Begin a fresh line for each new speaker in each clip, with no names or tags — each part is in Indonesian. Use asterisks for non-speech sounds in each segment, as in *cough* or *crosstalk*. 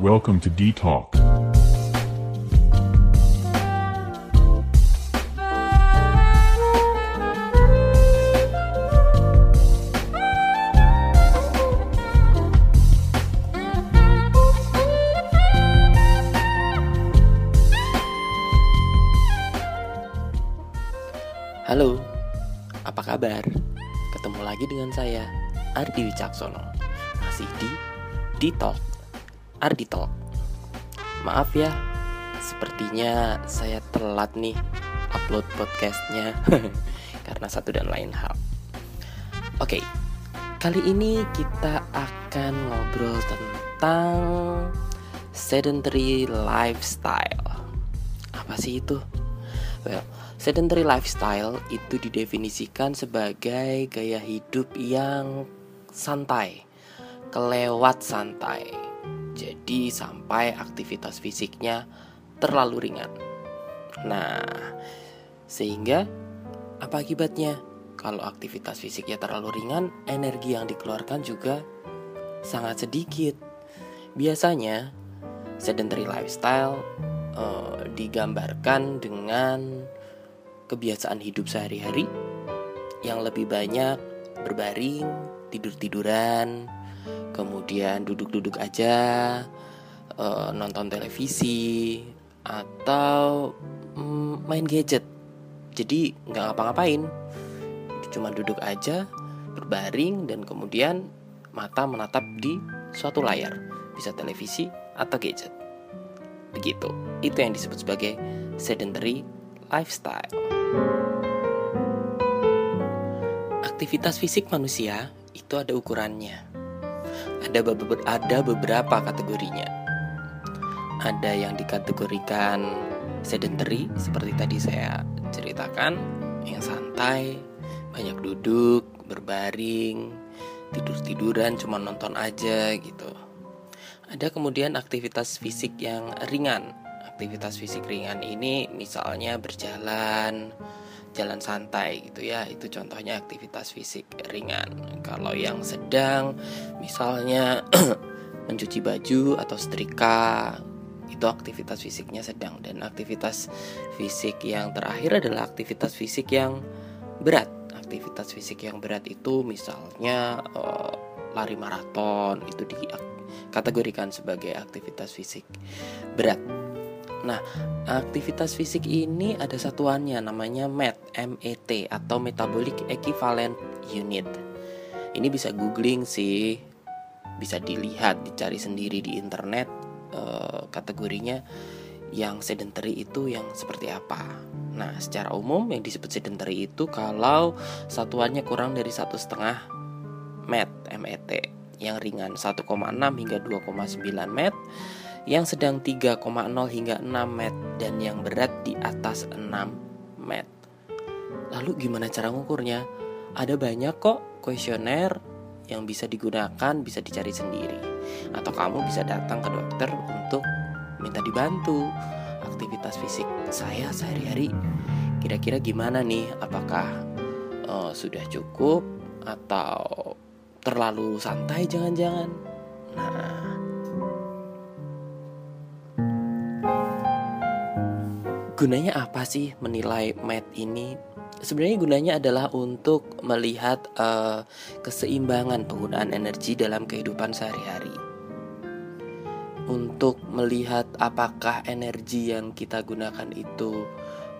Welcome to D Talk.
Halo, apa kabar? Ketemu lagi dengan saya, Ardi Wicaksono Masih di D-Talk, Ardi Talk Maaf ya, sepertinya saya telat nih upload podcastnya *laughs* Karena satu dan lain hal Oke, kali ini kita akan ngobrol tentang sedentary lifestyle Apa sih itu? Well, sedentary lifestyle itu didefinisikan sebagai gaya hidup yang santai, kelewat santai. Jadi sampai aktivitas fisiknya terlalu ringan. Nah, sehingga apa akibatnya? Kalau aktivitas fisiknya terlalu ringan, energi yang dikeluarkan juga sangat sedikit. Biasanya sedentary lifestyle uh, digambarkan dengan kebiasaan hidup sehari-hari yang lebih banyak berbaring, tidur-tiduran, kemudian duduk-duduk aja, uh, nonton televisi, atau mm, main gadget. Jadi nggak ngapa-ngapain, cuma duduk aja, berbaring, dan kemudian mata menatap di suatu layar, bisa televisi atau gadget. Begitu. Itu yang disebut sebagai sedentary lifestyle. Aktivitas fisik manusia itu ada ukurannya. Ada beberapa, ada beberapa kategorinya. Ada yang dikategorikan sedentary seperti tadi saya ceritakan, yang santai, banyak duduk, berbaring, tidur-tiduran cuma nonton aja gitu. Ada kemudian aktivitas fisik yang ringan. Aktivitas fisik ringan ini misalnya berjalan, jalan santai gitu ya. Itu contohnya aktivitas fisik ringan. Kalau yang sedang misalnya *clears throat* mencuci baju atau setrika itu aktivitas fisiknya sedang dan aktivitas fisik yang terakhir adalah aktivitas fisik yang berat. Aktivitas fisik yang berat itu misalnya uh, lari maraton itu di kategorikan sebagai aktivitas fisik berat. Nah, aktivitas fisik ini ada satuannya namanya MET, MET atau Metabolic Equivalent Unit. Ini bisa googling sih, bisa dilihat, dicari sendiri di internet eh, kategorinya yang sedentary itu yang seperti apa. Nah, secara umum yang disebut sedentary itu kalau satuannya kurang dari satu setengah MET, MET yang ringan 1,6 hingga 2,9 met, yang sedang 3,0 hingga 6 met dan yang berat di atas 6 met. Lalu gimana cara ngukurnya? Ada banyak kok kuesioner yang bisa digunakan, bisa dicari sendiri. Atau kamu bisa datang ke dokter untuk minta dibantu aktivitas fisik saya sehari-hari. Kira-kira gimana nih? Apakah uh, sudah cukup atau terlalu santai jangan-jangan. Nah, gunanya apa sih menilai mat ini? Sebenarnya gunanya adalah untuk melihat uh, keseimbangan penggunaan energi dalam kehidupan sehari-hari. Untuk melihat apakah energi yang kita gunakan itu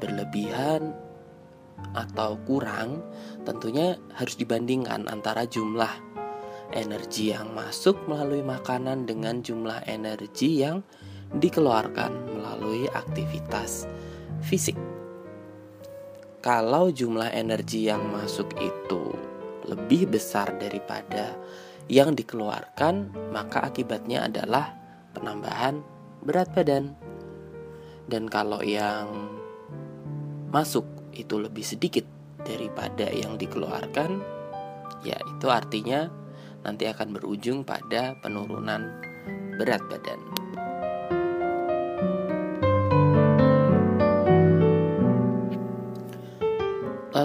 berlebihan atau kurang, tentunya harus dibandingkan antara jumlah energi yang masuk melalui makanan dengan jumlah energi yang dikeluarkan melalui aktivitas fisik. Kalau jumlah energi yang masuk itu lebih besar daripada yang dikeluarkan, maka akibatnya adalah penambahan berat badan. Dan kalau yang masuk itu lebih sedikit daripada yang dikeluarkan, ya itu artinya nanti akan berujung pada penurunan berat badan.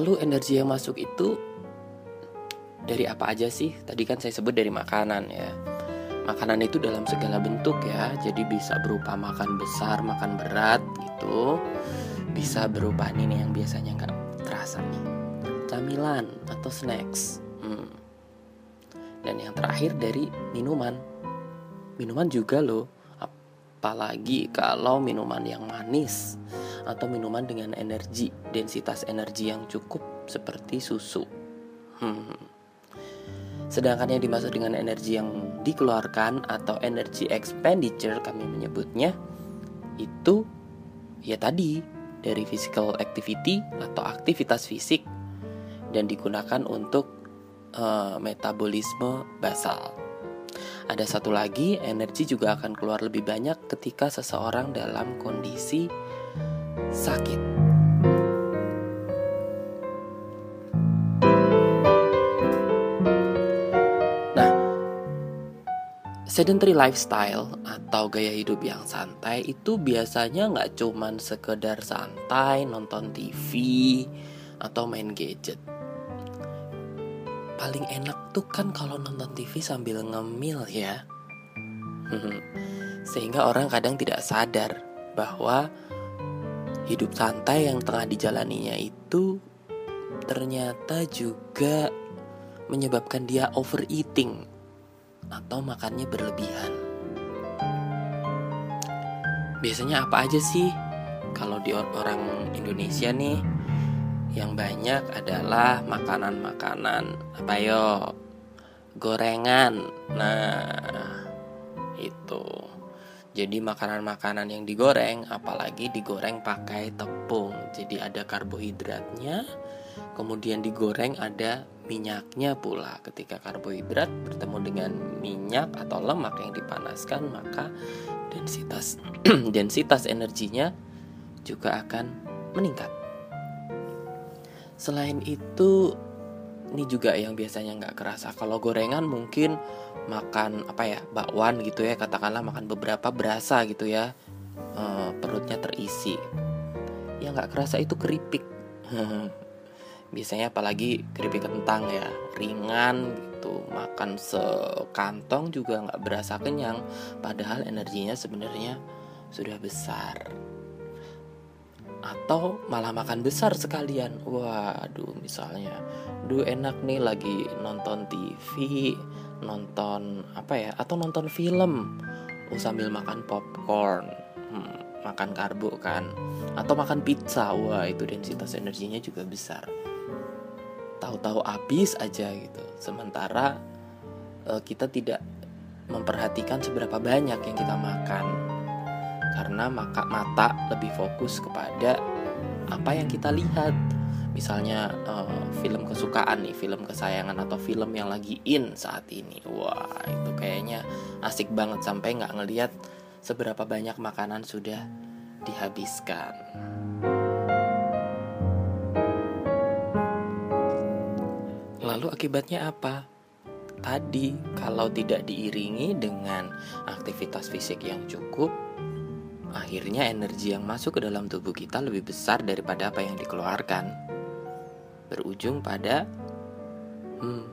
Lalu energi yang masuk itu dari apa aja sih? Tadi kan saya sebut dari makanan ya. Makanan itu dalam segala bentuk ya, jadi bisa berupa makan besar, makan berat gitu, bisa berupa ini yang biasanya nggak terasa nih, camilan atau snacks. Hmm. Dan yang terakhir dari minuman, minuman juga loh, apalagi kalau minuman yang manis atau minuman dengan energi, densitas energi yang cukup seperti susu. Hmm. Sedangkan yang dimaksud dengan energi yang dikeluarkan atau energi expenditure kami menyebutnya itu ya tadi dari physical activity atau aktivitas fisik dan digunakan untuk uh, metabolisme basal. Ada satu lagi, energi juga akan keluar lebih banyak ketika seseorang dalam kondisi sakit. sedentary lifestyle atau gaya hidup yang santai itu biasanya nggak cuman sekedar santai nonton TV atau main gadget. Paling enak tuh kan kalau nonton TV sambil ngemil ya. *laughs* Sehingga orang kadang tidak sadar bahwa hidup santai yang tengah dijalaninya itu ternyata juga menyebabkan dia overeating atau makannya berlebihan. Biasanya apa aja sih kalau di orang Indonesia nih yang banyak adalah makanan-makanan apa yo gorengan. Nah, itu. Jadi makanan-makanan yang digoreng apalagi digoreng pakai tepung. Jadi ada karbohidratnya, kemudian digoreng ada minyaknya pula. Ketika karbohidrat bertemu dengan minyak atau lemak yang dipanaskan, maka densitas *clears throat* densitas energinya juga akan meningkat. Selain itu, ini juga yang biasanya nggak kerasa. Kalau gorengan mungkin makan apa ya bakwan gitu ya, katakanlah makan beberapa berasa gitu ya, e, perutnya terisi. Yang nggak kerasa itu keripik. *laughs* biasanya apalagi keripik kentang ya ringan gitu makan sekantong juga nggak berasa kenyang padahal energinya sebenarnya sudah besar atau malah makan besar sekalian. Waduh misalnya duh enak nih lagi nonton TV nonton apa ya atau nonton film oh, sambil makan popcorn hmm, makan karbo kan atau makan pizza. Wah itu densitas energinya juga besar. Tahu-tahu habis aja gitu. Sementara uh, kita tidak memperhatikan seberapa banyak yang kita makan karena maka mata lebih fokus kepada apa yang kita lihat misalnya uh, film kesukaan nih film kesayangan atau film yang lagi in saat ini wah itu kayaknya asik banget sampai nggak ngelihat seberapa banyak makanan sudah dihabiskan. Lalu akibatnya apa? Tadi, kalau tidak diiringi dengan aktivitas fisik yang cukup, akhirnya energi yang masuk ke dalam tubuh kita lebih besar daripada apa yang dikeluarkan. Berujung pada hmm,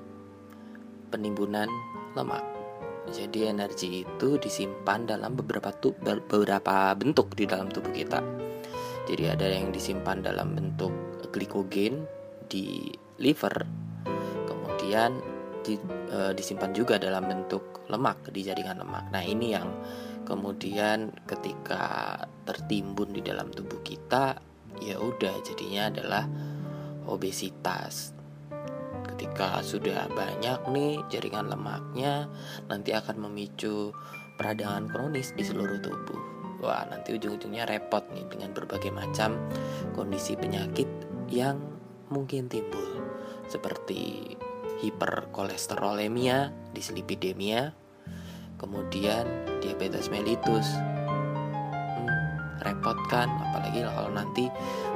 penimbunan lemak. Jadi energi itu disimpan dalam beberapa tu, beberapa bentuk di dalam tubuh kita. Jadi ada yang disimpan dalam bentuk glikogen di liver kemudian di, e, disimpan juga dalam bentuk lemak di jaringan lemak. Nah, ini yang kemudian ketika tertimbun di dalam tubuh kita, ya udah jadinya adalah obesitas. Ketika sudah banyak nih jaringan lemaknya, nanti akan memicu peradangan kronis di seluruh tubuh. Wah, nanti ujung-ujungnya repot nih dengan berbagai macam kondisi penyakit yang mungkin timbul seperti hiperkolesterolemia, dislipidemia, kemudian diabetes mellitus. Hmm, repot kan, apalagi kalau nanti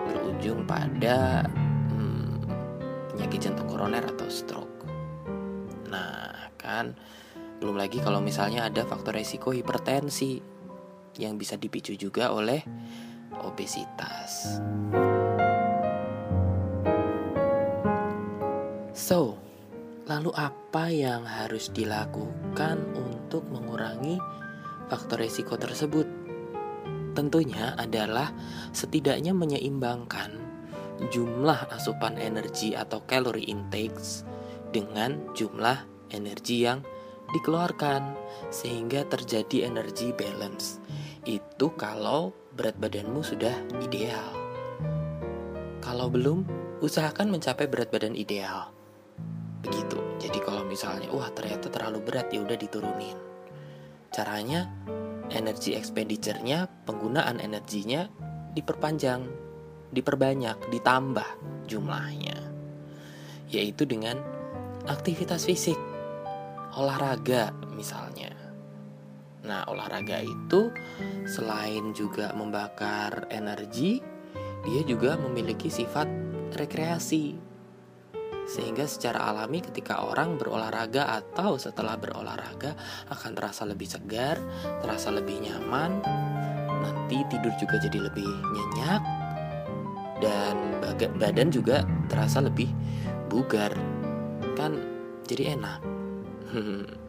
berujung pada hmm, penyakit jantung koroner atau stroke. Nah, kan belum lagi kalau misalnya ada faktor resiko hipertensi yang bisa dipicu juga oleh obesitas. So, Lalu apa yang harus dilakukan untuk untuk mengurangi faktor resiko tersebut? Tentunya adalah setidaknya menyeimbangkan jumlah asupan energi atau kalori intakes dengan jumlah energi yang dikeluarkan sehingga terjadi energi balance. Itu kalau berat badanmu sudah ideal. Kalau belum, usahakan mencapai berat badan ideal. Begitu. Jadi kalau misalnya wah ternyata terlalu berat ya udah diturunin. Caranya energi expenditure-nya, penggunaan energinya diperpanjang, diperbanyak, ditambah jumlahnya. Yaitu dengan aktivitas fisik. Olahraga misalnya. Nah, olahraga itu selain juga membakar energi, dia juga memiliki sifat rekreasi. Sehingga secara alami ketika orang berolahraga atau setelah berolahraga akan terasa lebih segar, terasa lebih nyaman, nanti tidur juga jadi lebih nyenyak dan badan juga terasa lebih bugar. Kan jadi enak. *laughs*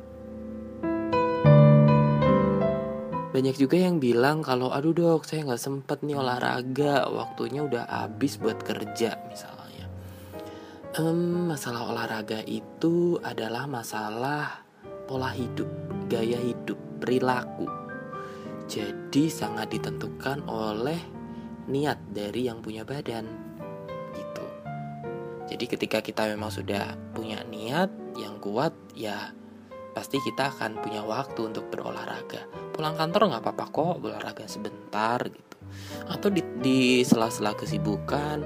Banyak juga yang bilang kalau aduh dok saya nggak sempet nih olahraga waktunya udah habis buat kerja misalnya. Um, masalah olahraga itu adalah masalah pola hidup, gaya hidup, perilaku. Jadi sangat ditentukan oleh niat dari yang punya badan gitu. Jadi ketika kita memang sudah punya niat yang kuat ya pasti kita akan punya waktu untuk berolahraga. Pulang kantor nggak apa-apa kok berolahraga sebentar gitu. Atau di, di sela-sela kesibukan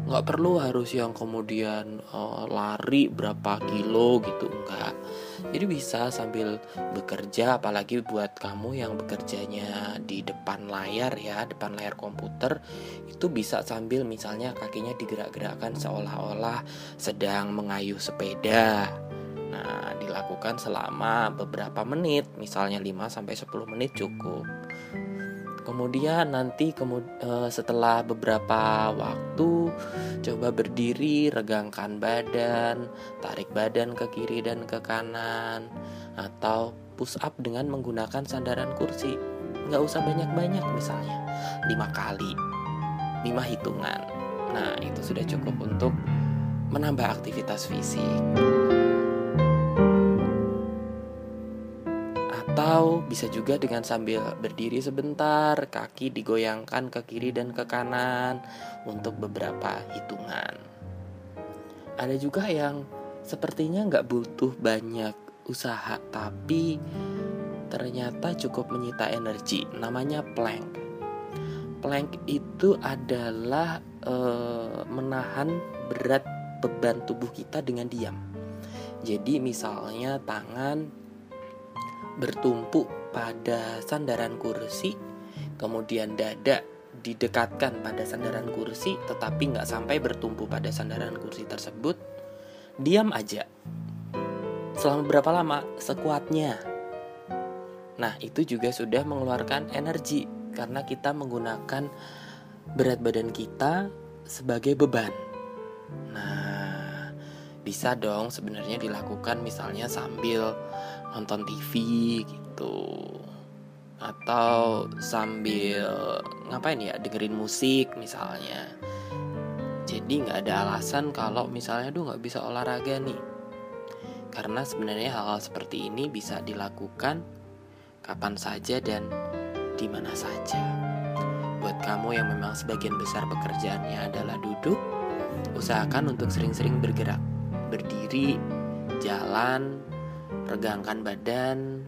nggak perlu harus yang kemudian uh, lari berapa kilo gitu enggak. Jadi bisa sambil bekerja apalagi buat kamu yang bekerjanya di depan layar ya, depan layar komputer itu bisa sambil misalnya kakinya digerak-gerakkan seolah-olah sedang mengayuh sepeda Nah, dilakukan selama beberapa menit, misalnya 5 sampai 10 menit cukup. Kemudian nanti kemud uh, setelah beberapa waktu coba berdiri, regangkan badan, tarik badan ke kiri dan ke kanan atau push up dengan menggunakan sandaran kursi. Nggak usah banyak-banyak misalnya, 5 kali, 5 hitungan. Nah, itu sudah cukup untuk menambah aktivitas fisik. Atau bisa juga dengan sambil berdiri sebentar, kaki digoyangkan ke kiri dan ke kanan untuk beberapa hitungan. Ada juga yang sepertinya nggak butuh banyak usaha, tapi ternyata cukup menyita energi. Namanya plank. Plank itu adalah e, menahan berat beban tubuh kita dengan diam. Jadi misalnya tangan bertumpu pada sandaran kursi, kemudian dada didekatkan pada sandaran kursi, tetapi nggak sampai bertumpu pada sandaran kursi tersebut, diam aja. Selama berapa lama? Sekuatnya. Nah, itu juga sudah mengeluarkan energi karena kita menggunakan berat badan kita sebagai beban. Nah, bisa dong sebenarnya dilakukan misalnya sambil nonton TV gitu. Atau sambil ngapain ya dengerin musik misalnya. Jadi nggak ada alasan kalau misalnya tuh nggak bisa olahraga nih. Karena sebenarnya hal-hal seperti ini bisa dilakukan kapan saja dan di mana saja. Buat kamu yang memang sebagian besar pekerjaannya adalah duduk usahakan untuk sering-sering bergerak berdiri jalan regangkan badan,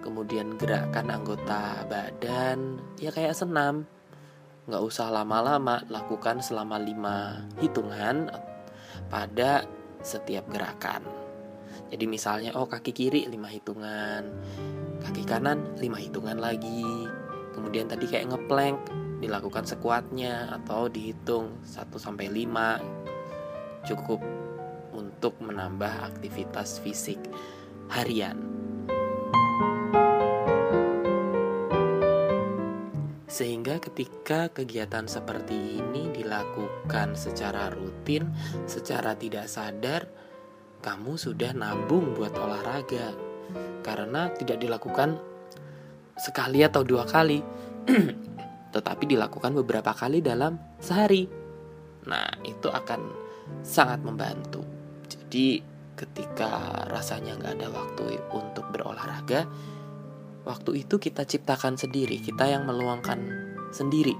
kemudian gerakkan anggota badan, ya kayak senam. Nggak usah lama-lama, lakukan selama lima hitungan pada setiap gerakan. Jadi misalnya, oh kaki kiri lima hitungan, kaki kanan lima hitungan lagi. Kemudian tadi kayak ngeplank, dilakukan sekuatnya atau dihitung 1 sampai 5. Cukup untuk menambah aktivitas fisik harian. Sehingga ketika kegiatan seperti ini dilakukan secara rutin, secara tidak sadar, kamu sudah nabung buat olahraga. karena tidak dilakukan sekali atau dua kali, *clears throat* tetapi dilakukan beberapa kali dalam sehari. Nah, itu akan sangat membantu. Jadi, ketika rasanya nggak ada waktu untuk berolahraga, waktu itu kita ciptakan sendiri, kita yang meluangkan sendiri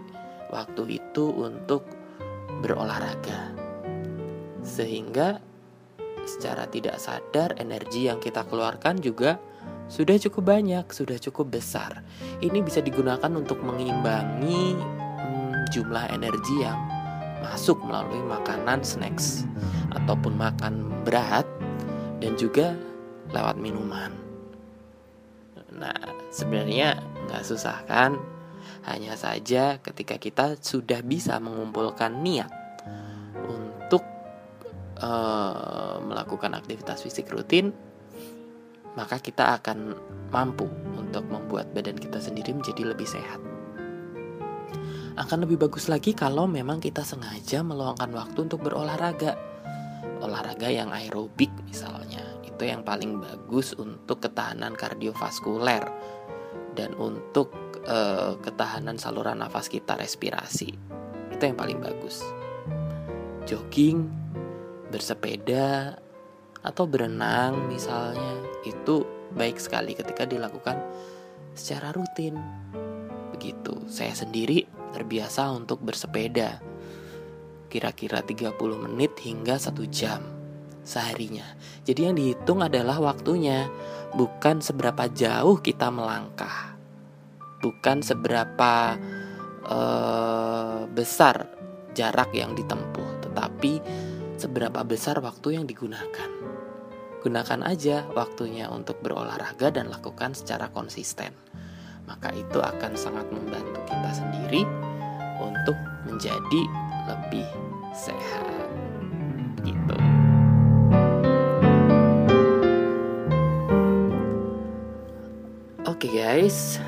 waktu itu untuk berolahraga. Sehingga secara tidak sadar energi yang kita keluarkan juga sudah cukup banyak, sudah cukup besar. Ini bisa digunakan untuk mengimbangi hmm, jumlah energi yang masuk melalui makanan snacks ataupun makan berat dan juga lewat minuman. Nah, sebenarnya nggak susah kan? Hanya saja ketika kita sudah bisa mengumpulkan niat untuk uh, melakukan aktivitas fisik rutin, maka kita akan mampu untuk membuat badan kita sendiri menjadi lebih sehat. Akan lebih bagus lagi kalau memang kita sengaja meluangkan waktu untuk berolahraga. Olahraga yang aerobik misalnya itu yang paling bagus untuk ketahanan kardiovaskuler dan untuk uh, ketahanan saluran nafas kita respirasi. Itu yang paling bagus. Jogging bersepeda atau berenang misalnya itu baik sekali ketika dilakukan secara rutin. Begitu. Saya sendiri terbiasa untuk bersepeda. Kira-kira 30 menit hingga satu jam seharinya. Jadi yang dihitung adalah waktunya, bukan seberapa jauh kita melangkah, bukan seberapa uh, besar jarak yang ditempuh, tetapi seberapa besar waktu yang digunakan. Gunakan aja waktunya untuk berolahraga dan lakukan secara konsisten. Maka itu akan sangat membantu kita sendiri untuk menjadi lebih sehat. Begitu. Guys,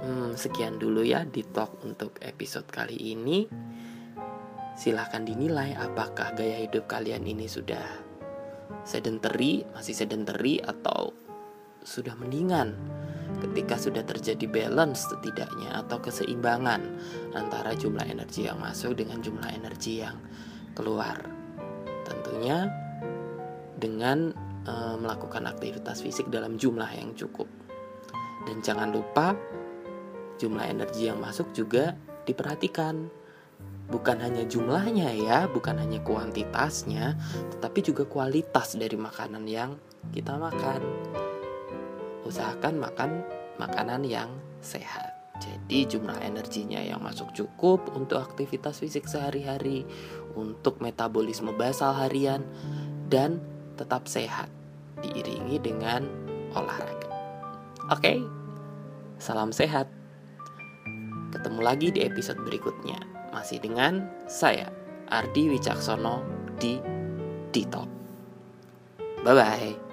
hmm, sekian dulu ya di talk untuk episode kali ini. Silahkan dinilai apakah gaya hidup kalian ini sudah sedentary, masih sedentary atau sudah mendingan ketika sudah terjadi balance setidaknya atau keseimbangan antara jumlah energi yang masuk dengan jumlah energi yang keluar. Tentunya dengan e, melakukan aktivitas fisik dalam jumlah yang cukup. Dan jangan lupa jumlah energi yang masuk juga diperhatikan. Bukan hanya jumlahnya ya, bukan hanya kuantitasnya, tetapi juga kualitas dari makanan yang kita makan. Usahakan makan makanan yang sehat. Jadi jumlah energinya yang masuk cukup untuk aktivitas fisik sehari-hari, untuk metabolisme basal harian, dan tetap sehat diiringi dengan olahraga. Oke, salam sehat. Ketemu lagi di episode berikutnya. Masih dengan saya, Ardi Wicaksono di Dito. Bye-bye.